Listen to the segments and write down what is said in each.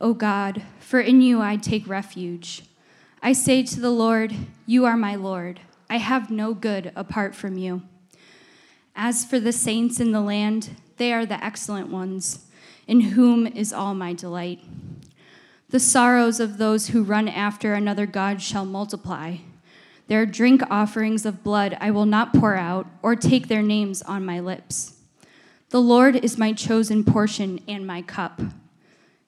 O God, for in you I take refuge. I say to the Lord, You are my Lord. I have no good apart from you. As for the saints in the land, they are the excellent ones, in whom is all my delight. The sorrows of those who run after another God shall multiply. Their drink offerings of blood I will not pour out, or take their names on my lips. The Lord is my chosen portion and my cup.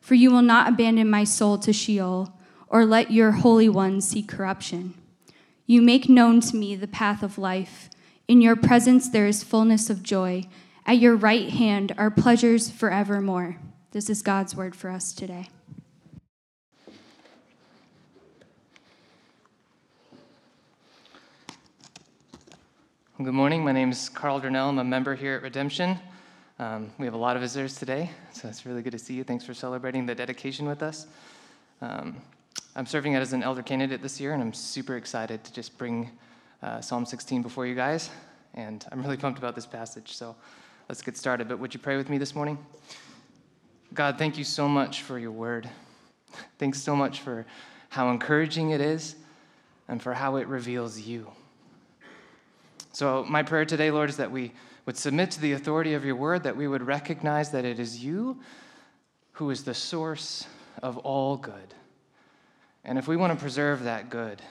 For you will not abandon my soul to Sheol, or let your Holy One see corruption. You make known to me the path of life. In your presence there is fullness of joy. At your right hand are pleasures forevermore. This is God's word for us today. Good morning. My name is Carl Durnell. I'm a member here at Redemption. Um, we have a lot of visitors today, so it's really good to see you. Thanks for celebrating the dedication with us. Um, I'm serving as an elder candidate this year, and I'm super excited to just bring uh, Psalm 16 before you guys. And I'm really pumped about this passage, so let's get started. But would you pray with me this morning? God, thank you so much for your word. Thanks so much for how encouraging it is and for how it reveals you. So, my prayer today, Lord, is that we would submit to the authority of your word, that we would recognize that it is you who is the source of all good. And if we want to preserve that good,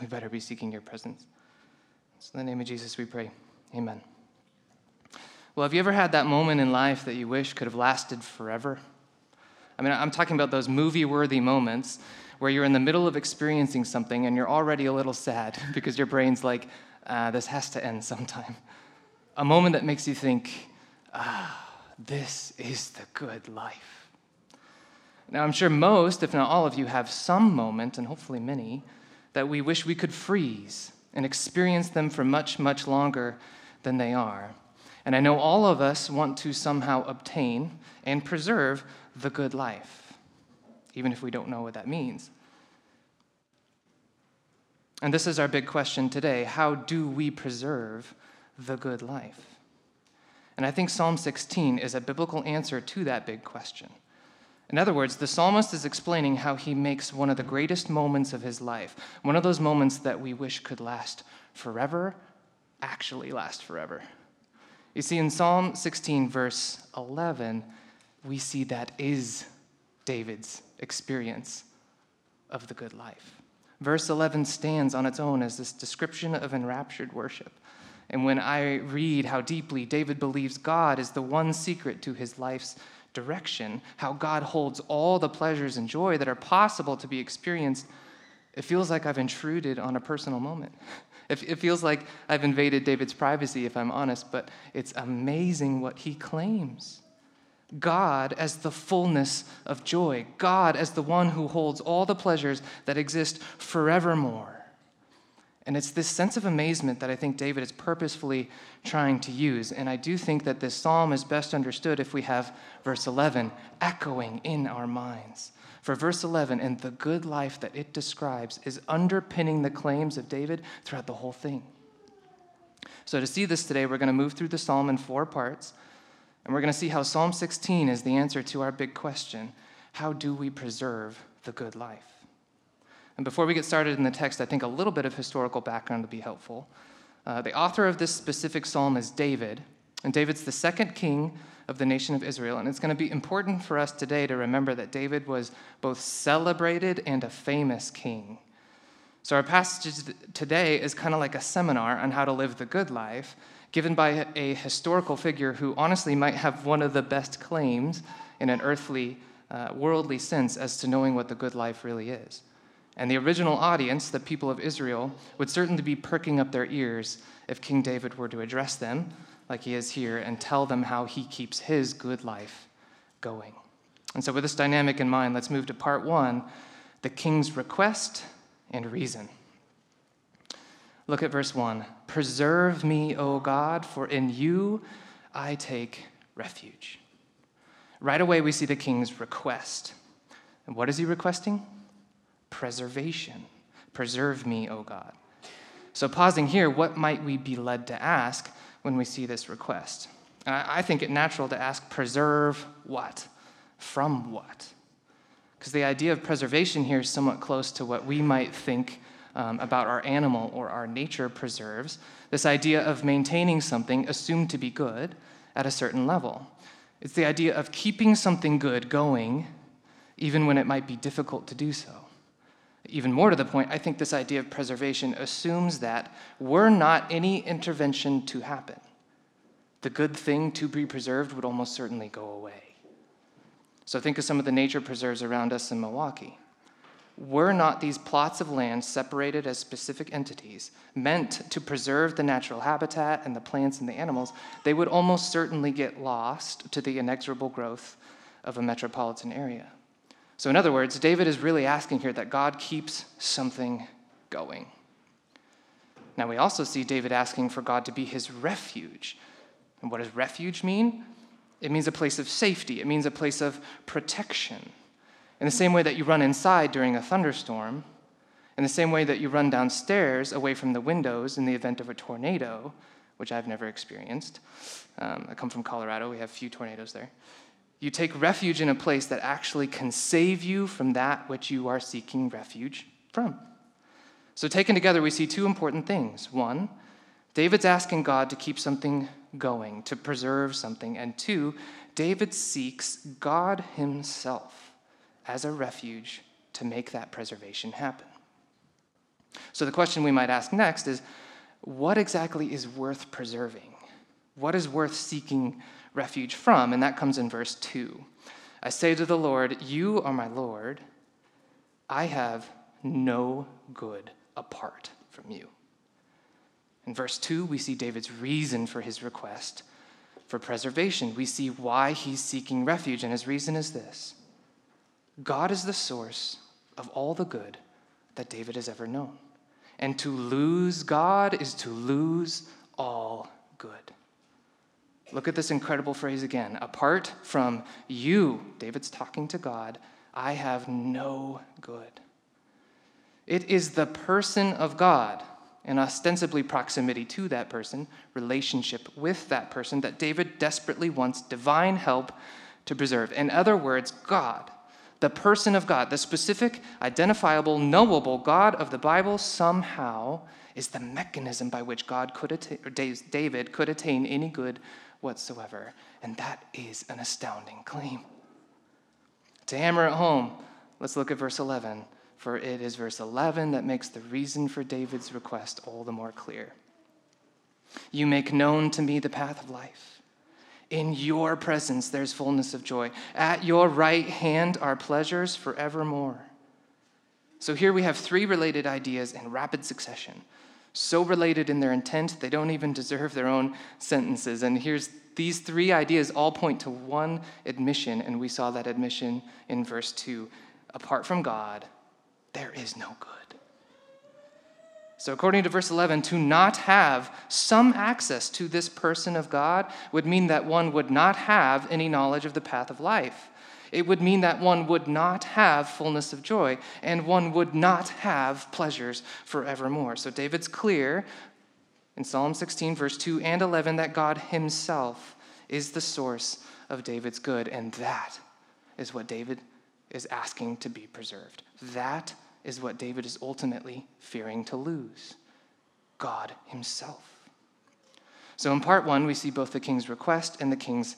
we better be seeking your presence. So, in the name of Jesus, we pray. Amen. Well, have you ever had that moment in life that you wish could have lasted forever? I mean, I'm talking about those movie worthy moments where you're in the middle of experiencing something and you're already a little sad because your brain's like, uh, this has to end sometime. A moment that makes you think, ah, this is the good life. Now, I'm sure most, if not all of you, have some moment, and hopefully many, that we wish we could freeze and experience them for much, much longer than they are. And I know all of us want to somehow obtain and preserve the good life, even if we don't know what that means. And this is our big question today how do we preserve the good life? And I think Psalm 16 is a biblical answer to that big question. In other words, the psalmist is explaining how he makes one of the greatest moments of his life, one of those moments that we wish could last forever, actually last forever. You see, in Psalm 16, verse 11, we see that is David's experience of the good life. Verse 11 stands on its own as this description of enraptured worship. And when I read how deeply David believes God is the one secret to his life's direction, how God holds all the pleasures and joy that are possible to be experienced, it feels like I've intruded on a personal moment. It, feels like I've invaded David's privacy, if I'm honest, but it's amazing what he claims. God as the fullness of joy, God as the one who holds all the pleasures that exist forevermore. And it's this sense of amazement that I think David is purposefully trying to use. And I do think that this psalm is best understood if we have verse 11 echoing in our minds. For verse 11 and the good life that it describes is underpinning the claims of David throughout the whole thing. So, to see this today, we're going to move through the psalm in four parts. And we're going to see how Psalm 16 is the answer to our big question how do we preserve the good life? And before we get started in the text, I think a little bit of historical background would be helpful. Uh, the author of this specific psalm is David, and David's the second king of the nation of Israel. And it's going to be important for us today to remember that David was both celebrated and a famous king. So, our passage today is kind of like a seminar on how to live the good life given by a historical figure who honestly might have one of the best claims in an earthly, uh, worldly sense as to knowing what the good life really is. And the original audience, the people of Israel, would certainly be perking up their ears if King David were to address them, like he is here, and tell them how he keeps his good life going. And so, with this dynamic in mind, let's move to part one the king's request and reason. Look at verse 1 Preserve me, O God, for in you I take refuge. Right away, we see the king's request. And what is he requesting? Preservation. Preserve me, O God. So, pausing here, what might we be led to ask when we see this request? I think it natural to ask, preserve what? From what? Because the idea of preservation here is somewhat close to what we might think um, about our animal or our nature preserves. This idea of maintaining something assumed to be good at a certain level. It's the idea of keeping something good going even when it might be difficult to do so. Even more to the point, I think this idea of preservation assumes that were not any intervention to happen, the good thing to be preserved would almost certainly go away. So think of some of the nature preserves around us in Milwaukee. Were not these plots of land separated as specific entities meant to preserve the natural habitat and the plants and the animals, they would almost certainly get lost to the inexorable growth of a metropolitan area. So, in other words, David is really asking here that God keeps something going. Now, we also see David asking for God to be his refuge. And what does refuge mean? It means a place of safety, it means a place of protection. In the same way that you run inside during a thunderstorm, in the same way that you run downstairs away from the windows in the event of a tornado, which I've never experienced. Um, I come from Colorado, we have few tornadoes there. You take refuge in a place that actually can save you from that which you are seeking refuge from. So, taken together, we see two important things. One, David's asking God to keep something going, to preserve something. And two, David seeks God himself as a refuge to make that preservation happen. So the question we might ask next is what exactly is worth preserving? What is worth seeking refuge from? And that comes in verse 2. I say to the Lord, You are my Lord. I have no good apart from you. In verse 2, we see David's reason for his request for preservation. We see why he's seeking refuge, and his reason is this God is the source of all the good that David has ever known. And to lose God is to lose all good. Look at this incredible phrase again. Apart from you, David's talking to God, I have no good. It is the person of God and ostensibly proximity to that person, relationship with that person, that David desperately wants divine help to preserve. In other words, God, the person of God, the specific, identifiable, knowable God of the Bible, somehow is the mechanism by which God could attain, or David could attain any good whatsoever. And that is an astounding claim. To hammer it home, let's look at verse 11 for it is verse 11 that makes the reason for David's request all the more clear. You make known to me the path of life. In your presence there's fullness of joy. At your right hand are pleasures forevermore. So here we have three related ideas in rapid succession. So related in their intent, they don't even deserve their own sentences. And here's these three ideas all point to one admission, and we saw that admission in verse 2. Apart from God, there is no good. So, according to verse 11, to not have some access to this person of God would mean that one would not have any knowledge of the path of life. It would mean that one would not have fullness of joy, and one would not have pleasures forevermore. So, David's clear in Psalm 16, verse 2 and 11, that God Himself is the source of David's good, and that is what David is asking to be preserved. That is what David is ultimately fearing to lose God himself. So, in part one, we see both the king's request and the king's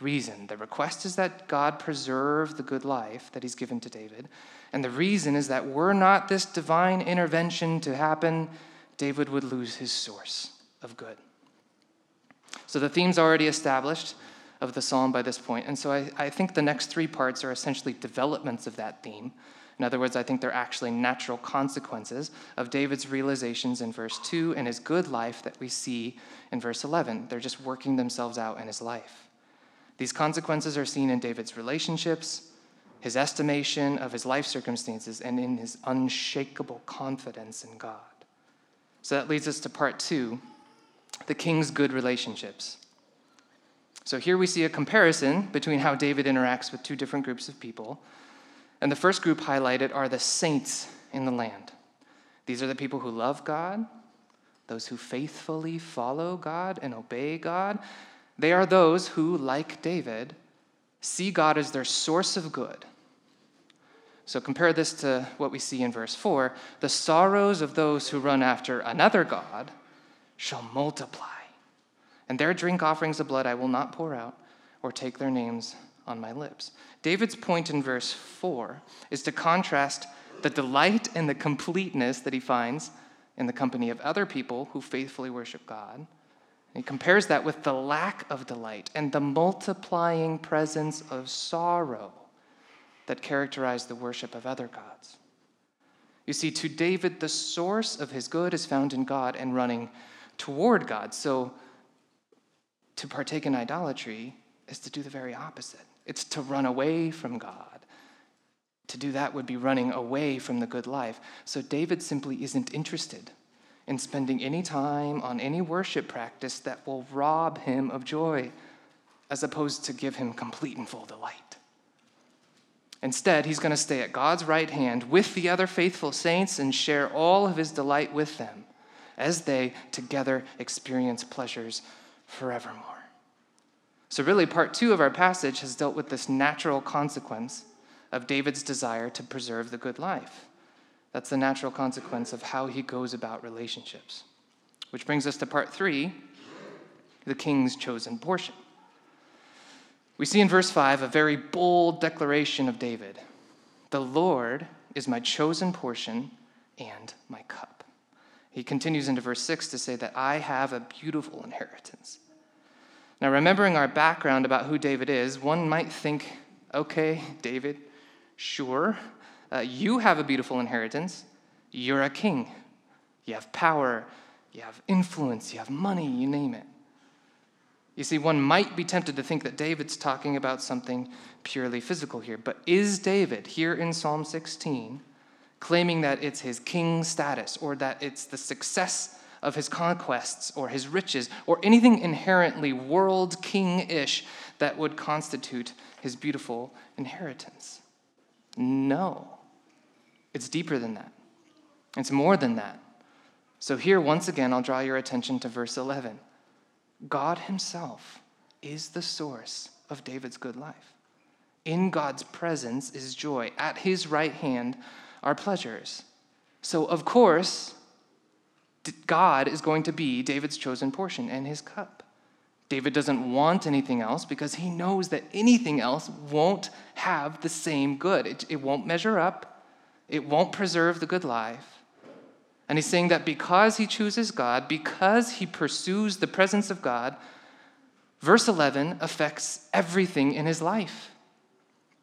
reason. The request is that God preserve the good life that he's given to David. And the reason is that were not this divine intervention to happen, David would lose his source of good. So the theme's already established of the psalm by this point. And so I, I think the next three parts are essentially developments of that theme. In other words, I think they're actually natural consequences of David's realizations in verse 2 and his good life that we see in verse 11. They're just working themselves out in his life. These consequences are seen in David's relationships, his estimation of his life circumstances, and in his unshakable confidence in God. So that leads us to part two the king's good relationships. So here we see a comparison between how David interacts with two different groups of people. And the first group highlighted are the saints in the land. These are the people who love God, those who faithfully follow God and obey God. They are those who, like David, see God as their source of good. So compare this to what we see in verse 4 the sorrows of those who run after another God shall multiply, and their drink offerings of blood I will not pour out or take their names on my lips. David's point in verse 4 is to contrast the delight and the completeness that he finds in the company of other people who faithfully worship God. he compares that with the lack of delight and the multiplying presence of sorrow that characterize the worship of other gods. You see, to David, the source of his good is found in God and running toward God. So to partake in idolatry is to do the very opposite. It's to run away from God. To do that would be running away from the good life. So David simply isn't interested in spending any time on any worship practice that will rob him of joy, as opposed to give him complete and full delight. Instead, he's going to stay at God's right hand with the other faithful saints and share all of his delight with them as they together experience pleasures forevermore. So, really, part two of our passage has dealt with this natural consequence of David's desire to preserve the good life. That's the natural consequence of how he goes about relationships. Which brings us to part three the king's chosen portion. We see in verse 5 a very bold declaration of David The Lord is my chosen portion and my cup. He continues into verse 6 to say that I have a beautiful inheritance. Now, remembering our background about who David is, one might think, okay, David, sure, uh, you have a beautiful inheritance. You're a king. You have power, you have influence, you have money, you name it. You see, one might be tempted to think that David's talking about something purely physical here, but is David here in Psalm 16 claiming that it's his king status or that it's the success of his conquests or his riches or anything inherently world king ish that would constitute his beautiful inheritance? No. It's deeper than that, it's more than that. So, here, once again, I'll draw your attention to verse 11. God Himself is the source of David's good life. In God's presence is joy. At His right hand are pleasures. So, of course, God is going to be David's chosen portion and his cup. David doesn't want anything else because he knows that anything else won't have the same good. It, it won't measure up, it won't preserve the good life. And he's saying that because he chooses God, because he pursues the presence of God, verse 11 affects everything in his life.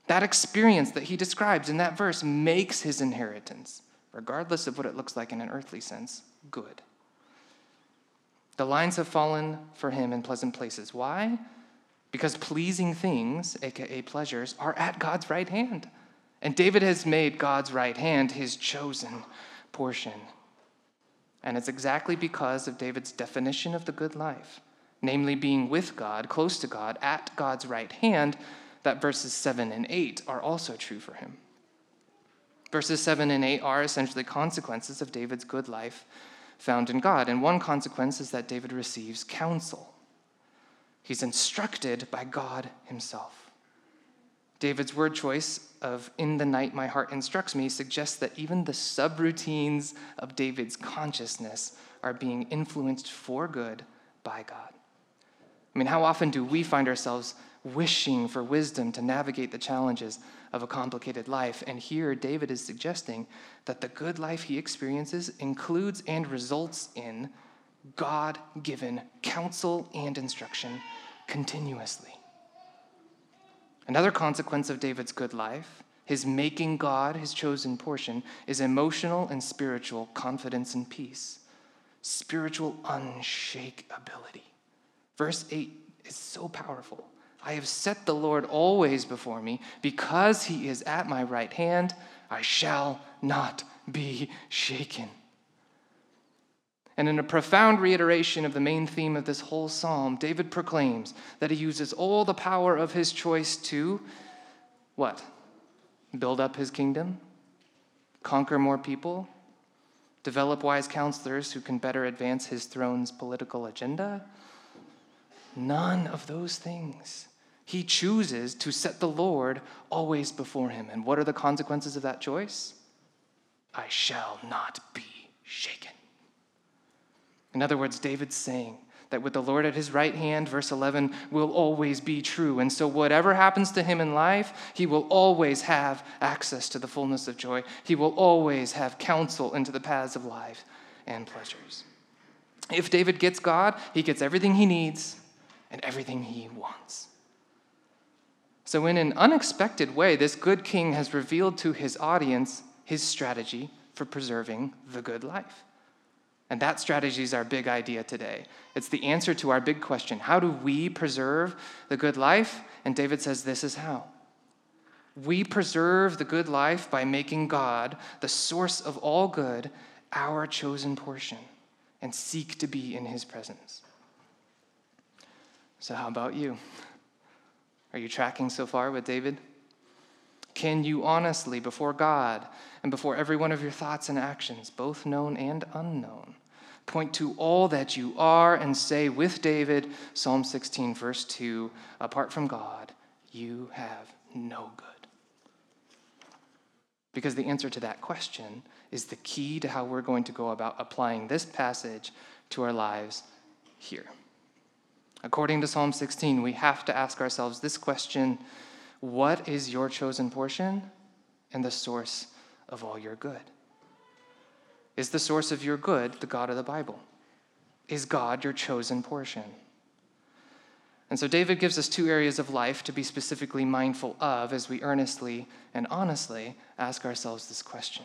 That experience that he describes in that verse makes his inheritance, regardless of what it looks like in an earthly sense, good. The lines have fallen for him in pleasant places. Why? Because pleasing things, aka pleasures, are at God's right hand. And David has made God's right hand his chosen portion. And it's exactly because of David's definition of the good life, namely being with God, close to God, at God's right hand, that verses 7 and 8 are also true for him. Verses 7 and 8 are essentially consequences of David's good life found in God. And one consequence is that David receives counsel. He's instructed by God himself. David's word choice of in the night my heart instructs me suggests that even the subroutines of David's consciousness are being influenced for good by God. I mean, how often do we find ourselves wishing for wisdom to navigate the challenges of a complicated life? And here, David is suggesting that the good life he experiences includes and results in God given counsel and instruction continuously. Another consequence of David's good life, his making God his chosen portion, is emotional and spiritual confidence and peace, spiritual unshakability. Verse 8 is so powerful. I have set the Lord always before me. Because he is at my right hand, I shall not be shaken. And in a profound reiteration of the main theme of this whole psalm, David proclaims that he uses all the power of his choice to what? Build up his kingdom, conquer more people, develop wise counselors who can better advance his throne's political agenda. None of those things. He chooses to set the Lord always before him. And what are the consequences of that choice? I shall not be shaken. In other words, David's saying that with the Lord at his right hand, verse 11, will always be true. And so, whatever happens to him in life, he will always have access to the fullness of joy. He will always have counsel into the paths of life and pleasures. If David gets God, he gets everything he needs and everything he wants. So, in an unexpected way, this good king has revealed to his audience his strategy for preserving the good life. And that strategy is our big idea today. It's the answer to our big question how do we preserve the good life? And David says this is how. We preserve the good life by making God, the source of all good, our chosen portion and seek to be in his presence. So, how about you? Are you tracking so far with David? Can you honestly, before God and before every one of your thoughts and actions, both known and unknown, point to all that you are and say with David, Psalm 16, verse 2, apart from God, you have no good? Because the answer to that question is the key to how we're going to go about applying this passage to our lives here. According to Psalm 16, we have to ask ourselves this question what is your chosen portion and the source of all your good? Is the source of your good the God of the Bible? Is God your chosen portion? And so David gives us two areas of life to be specifically mindful of as we earnestly and honestly ask ourselves this question.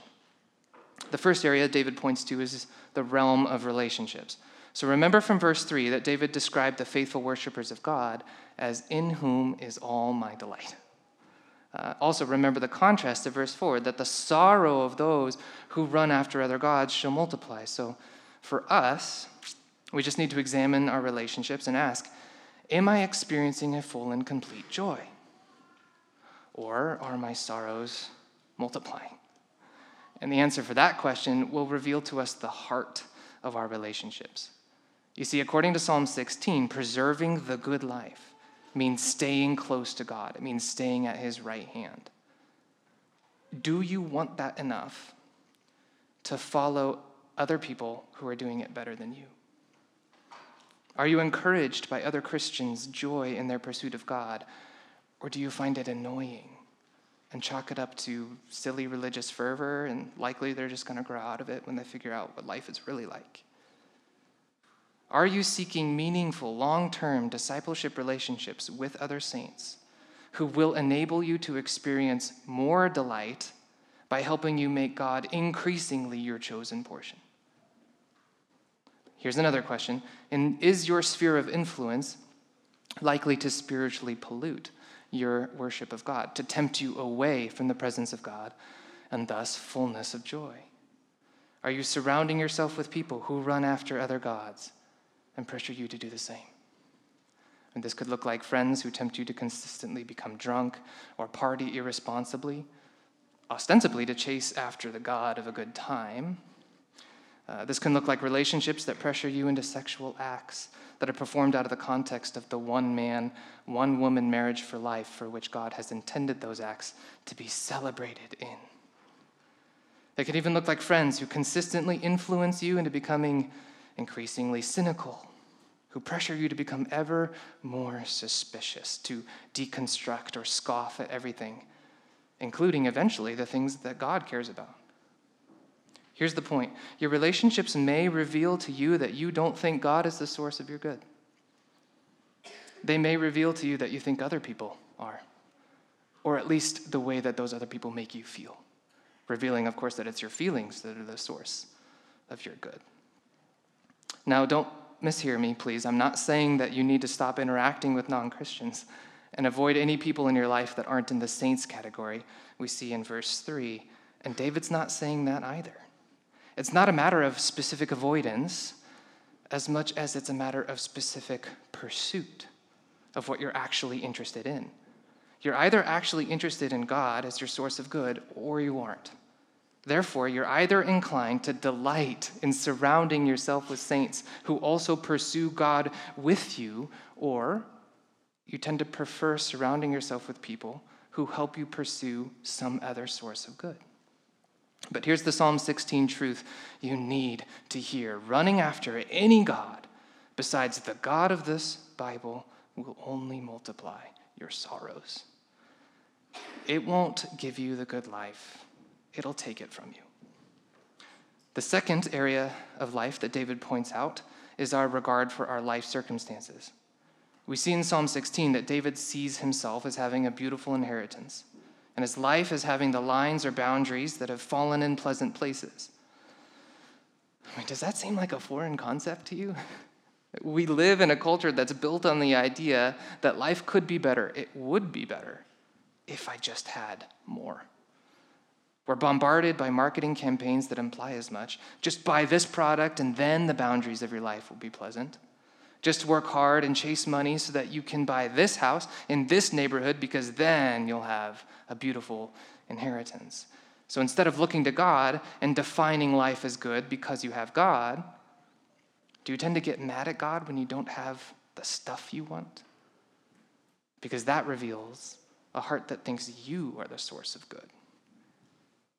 The first area David points to is the realm of relationships. So remember from verse 3 that David described the faithful worshippers of God as in whom is all my delight. Uh, also, remember the contrast to verse 4 that the sorrow of those who run after other gods shall multiply. So, for us, we just need to examine our relationships and ask Am I experiencing a full and complete joy? Or are my sorrows multiplying? And the answer for that question will reveal to us the heart of our relationships. You see, according to Psalm 16, preserving the good life means staying close to God, it means staying at His right hand. Do you want that enough to follow other people who are doing it better than you? Are you encouraged by other Christians' joy in their pursuit of God? Or do you find it annoying and chalk it up to silly religious fervor and likely they're just going to grow out of it when they figure out what life is really like? Are you seeking meaningful, long term discipleship relationships with other saints who will enable you to experience more delight by helping you make God increasingly your chosen portion? Here's another question and Is your sphere of influence likely to spiritually pollute your worship of God, to tempt you away from the presence of God and thus fullness of joy? Are you surrounding yourself with people who run after other gods? And pressure you to do the same. And this could look like friends who tempt you to consistently become drunk or party irresponsibly, ostensibly to chase after the God of a good time. Uh, this can look like relationships that pressure you into sexual acts that are performed out of the context of the one man, one woman marriage for life for which God has intended those acts to be celebrated in. They could even look like friends who consistently influence you into becoming increasingly cynical, who pressure you to become ever more suspicious, to deconstruct or scoff at everything, including eventually the things that God cares about. Here's the point your relationships may reveal to you that you don't think God is the source of your good. They may reveal to you that you think other people are, or at least the way that those other people make you feel, revealing, of course, that it's your feelings that are the source of your good. Now, don't mishear me, please. I'm not saying that you need to stop interacting with non Christians. And avoid any people in your life that aren't in the saints category, we see in verse 3. And David's not saying that either. It's not a matter of specific avoidance as much as it's a matter of specific pursuit of what you're actually interested in. You're either actually interested in God as your source of good or you aren't. Therefore, you're either inclined to delight in surrounding yourself with saints who also pursue God with you, or you tend to prefer surrounding yourself with people who help you pursue some other source of good. But here's the Psalm 16 truth you need to hear running after any God besides the God of this Bible will only multiply your sorrows. It won't give you the good life, it'll take it from you. The second area of life that David points out is our regard for our life circumstances. We see in Psalm 16 that David sees himself as having a beautiful inheritance, and his life as having the lines or boundaries that have fallen in pleasant places. I mean, does that seem like a foreign concept to you? We live in a culture that's built on the idea that life could be better. It would be better if I just had more. We're bombarded by marketing campaigns that imply as much. Just buy this product, and then the boundaries of your life will be pleasant. Just work hard and chase money so that you can buy this house in this neighborhood, because then you'll have a beautiful inheritance. So instead of looking to God and defining life as good because you have God, do you tend to get mad at God when you don't have the stuff you want? Because that reveals a heart that thinks you are the source of good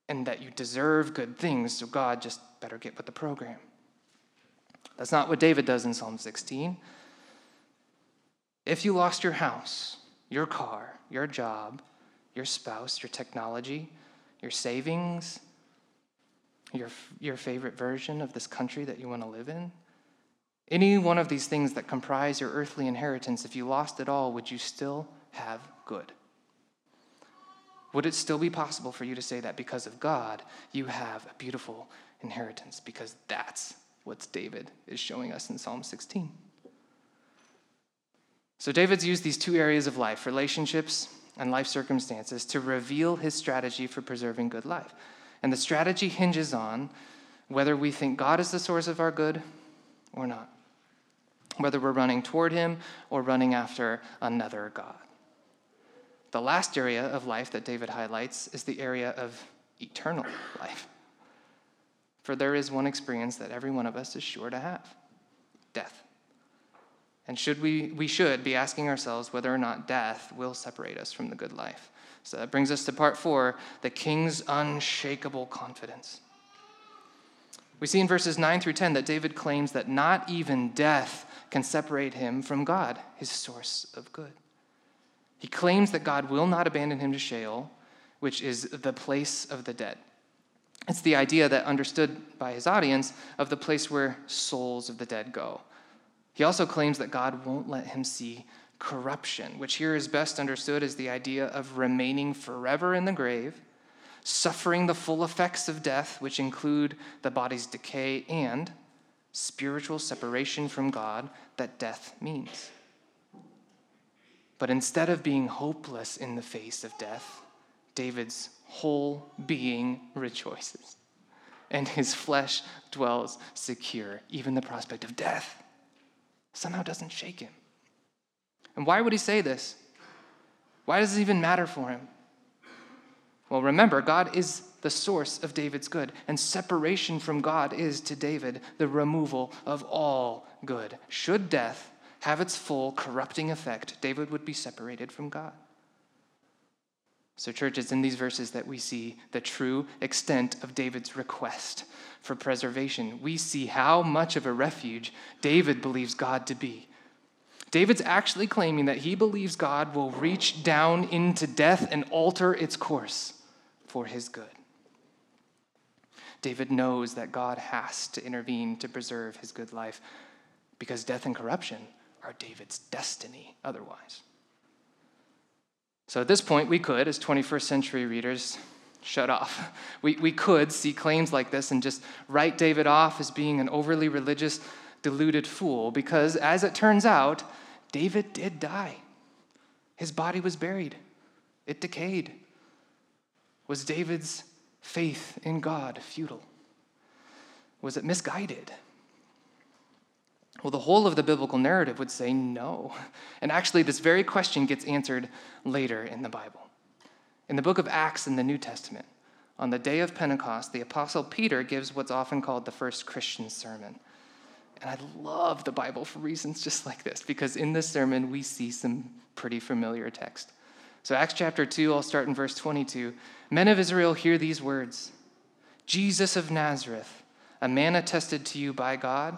and that you deserve good things, so God just better get with the program. That's not what David does in Psalm 16. If you lost your house, your car, your job, your spouse, your technology, your savings, your, your favorite version of this country that you want to live in, any one of these things that comprise your earthly inheritance, if you lost it all, would you still have good? Would it still be possible for you to say that because of God, you have a beautiful inheritance? Because that's what David is showing us in Psalm 16. So, David's used these two areas of life, relationships and life circumstances, to reveal his strategy for preserving good life. And the strategy hinges on whether we think God is the source of our good or not, whether we're running toward him or running after another God. The last area of life that David highlights is the area of eternal life. For there is one experience that every one of us is sure to have death. And should we, we should be asking ourselves whether or not death will separate us from the good life. So that brings us to part four the king's unshakable confidence. We see in verses 9 through 10 that David claims that not even death can separate him from God, his source of good. He claims that God will not abandon him to Sheol, which is the place of the dead. It's the idea that, understood by his audience, of the place where souls of the dead go. He also claims that God won't let him see corruption, which here is best understood as the idea of remaining forever in the grave, suffering the full effects of death, which include the body's decay and spiritual separation from God that death means. But instead of being hopeless in the face of death, David's whole being rejoices, and his flesh dwells secure. Even the prospect of death somehow doesn't shake him. And why would he say this? Why does it even matter for him? Well, remember, God is the source of David's good, and separation from God is to David the removal of all good. Should death have its full corrupting effect, David would be separated from God. So, church, it's in these verses that we see the true extent of David's request for preservation. We see how much of a refuge David believes God to be. David's actually claiming that he believes God will reach down into death and alter its course for his good. David knows that God has to intervene to preserve his good life because death and corruption are David's destiny otherwise. So at this point, we could, as 21st century readers, shut off. We, we could see claims like this and just write David off as being an overly religious, deluded fool, because as it turns out, David did die. His body was buried, it decayed. Was David's faith in God futile? Was it misguided? Well, the whole of the biblical narrative would say no. And actually, this very question gets answered later in the Bible. In the book of Acts in the New Testament, on the day of Pentecost, the Apostle Peter gives what's often called the first Christian sermon. And I love the Bible for reasons just like this, because in this sermon, we see some pretty familiar text. So, Acts chapter 2, I'll start in verse 22. Men of Israel, hear these words Jesus of Nazareth, a man attested to you by God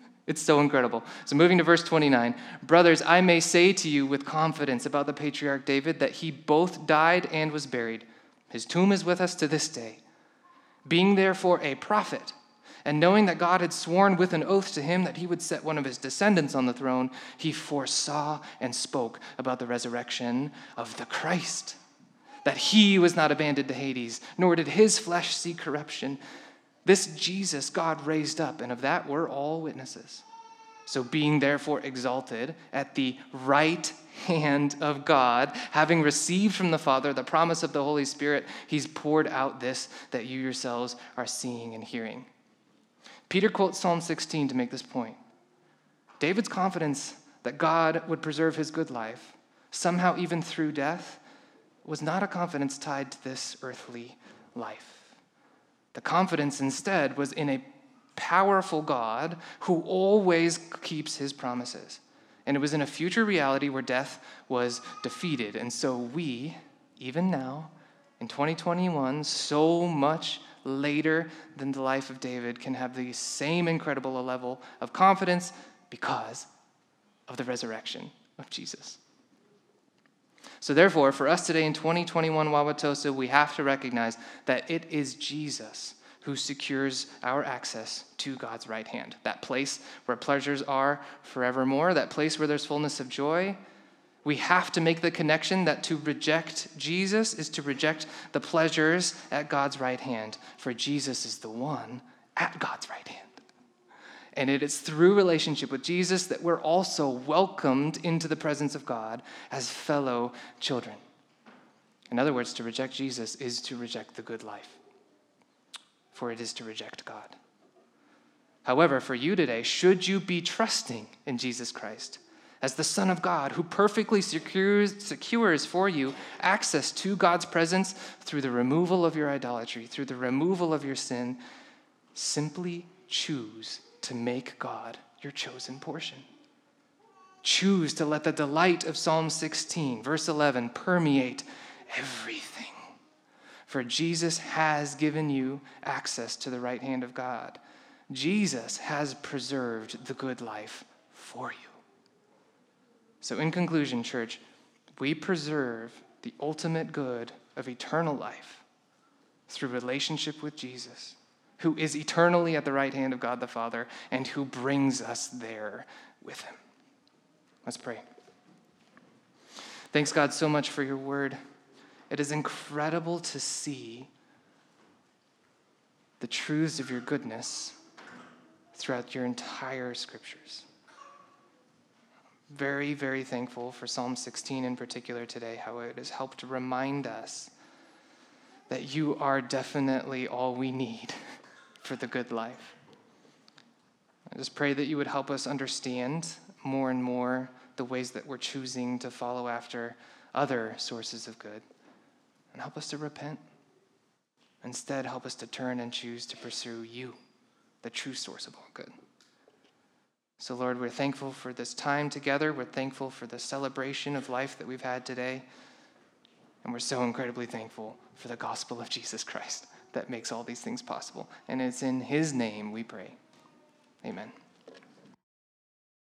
It's so incredible. So, moving to verse 29 Brothers, I may say to you with confidence about the patriarch David that he both died and was buried. His tomb is with us to this day. Being therefore a prophet, and knowing that God had sworn with an oath to him that he would set one of his descendants on the throne, he foresaw and spoke about the resurrection of the Christ, that he was not abandoned to Hades, nor did his flesh see corruption. This Jesus God raised up, and of that we're all witnesses. So, being therefore exalted at the right hand of God, having received from the Father the promise of the Holy Spirit, he's poured out this that you yourselves are seeing and hearing. Peter quotes Psalm 16 to make this point. David's confidence that God would preserve his good life, somehow even through death, was not a confidence tied to this earthly life. The confidence instead was in a powerful God who always keeps his promises. And it was in a future reality where death was defeated. And so we, even now, in 2021, so much later than the life of David, can have the same incredible level of confidence because of the resurrection of Jesus. So, therefore, for us today in 2021 Wauwatosa, we have to recognize that it is Jesus who secures our access to God's right hand, that place where pleasures are forevermore, that place where there's fullness of joy. We have to make the connection that to reject Jesus is to reject the pleasures at God's right hand, for Jesus is the one at God's right hand. And it is through relationship with Jesus that we're also welcomed into the presence of God as fellow children. In other words, to reject Jesus is to reject the good life, for it is to reject God. However, for you today, should you be trusting in Jesus Christ as the Son of God who perfectly secures, secures for you access to God's presence through the removal of your idolatry, through the removal of your sin, simply choose to make God your chosen portion. Choose to let the delight of Psalm 16, verse 11, permeate everything. For Jesus has given you access to the right hand of God. Jesus has preserved the good life for you. So, in conclusion, church, we preserve the ultimate good of eternal life through relationship with Jesus who is eternally at the right hand of God the Father and who brings us there with him. Let's pray. Thanks, God, so much for your word. It is incredible to see the truths of your goodness throughout your entire scriptures. Very, very thankful for Psalm 16 in particular today, how it has helped remind us that you are definitely all we need for the good life. I just pray that you would help us understand more and more the ways that we're choosing to follow after other sources of good and help us to repent. Instead, help us to turn and choose to pursue you, the true source of all good. So, Lord, we're thankful for this time together. We're thankful for the celebration of life that we've had today. And we're so incredibly thankful for the gospel of Jesus Christ that makes all these things possible. And it's in his name we pray. Amen.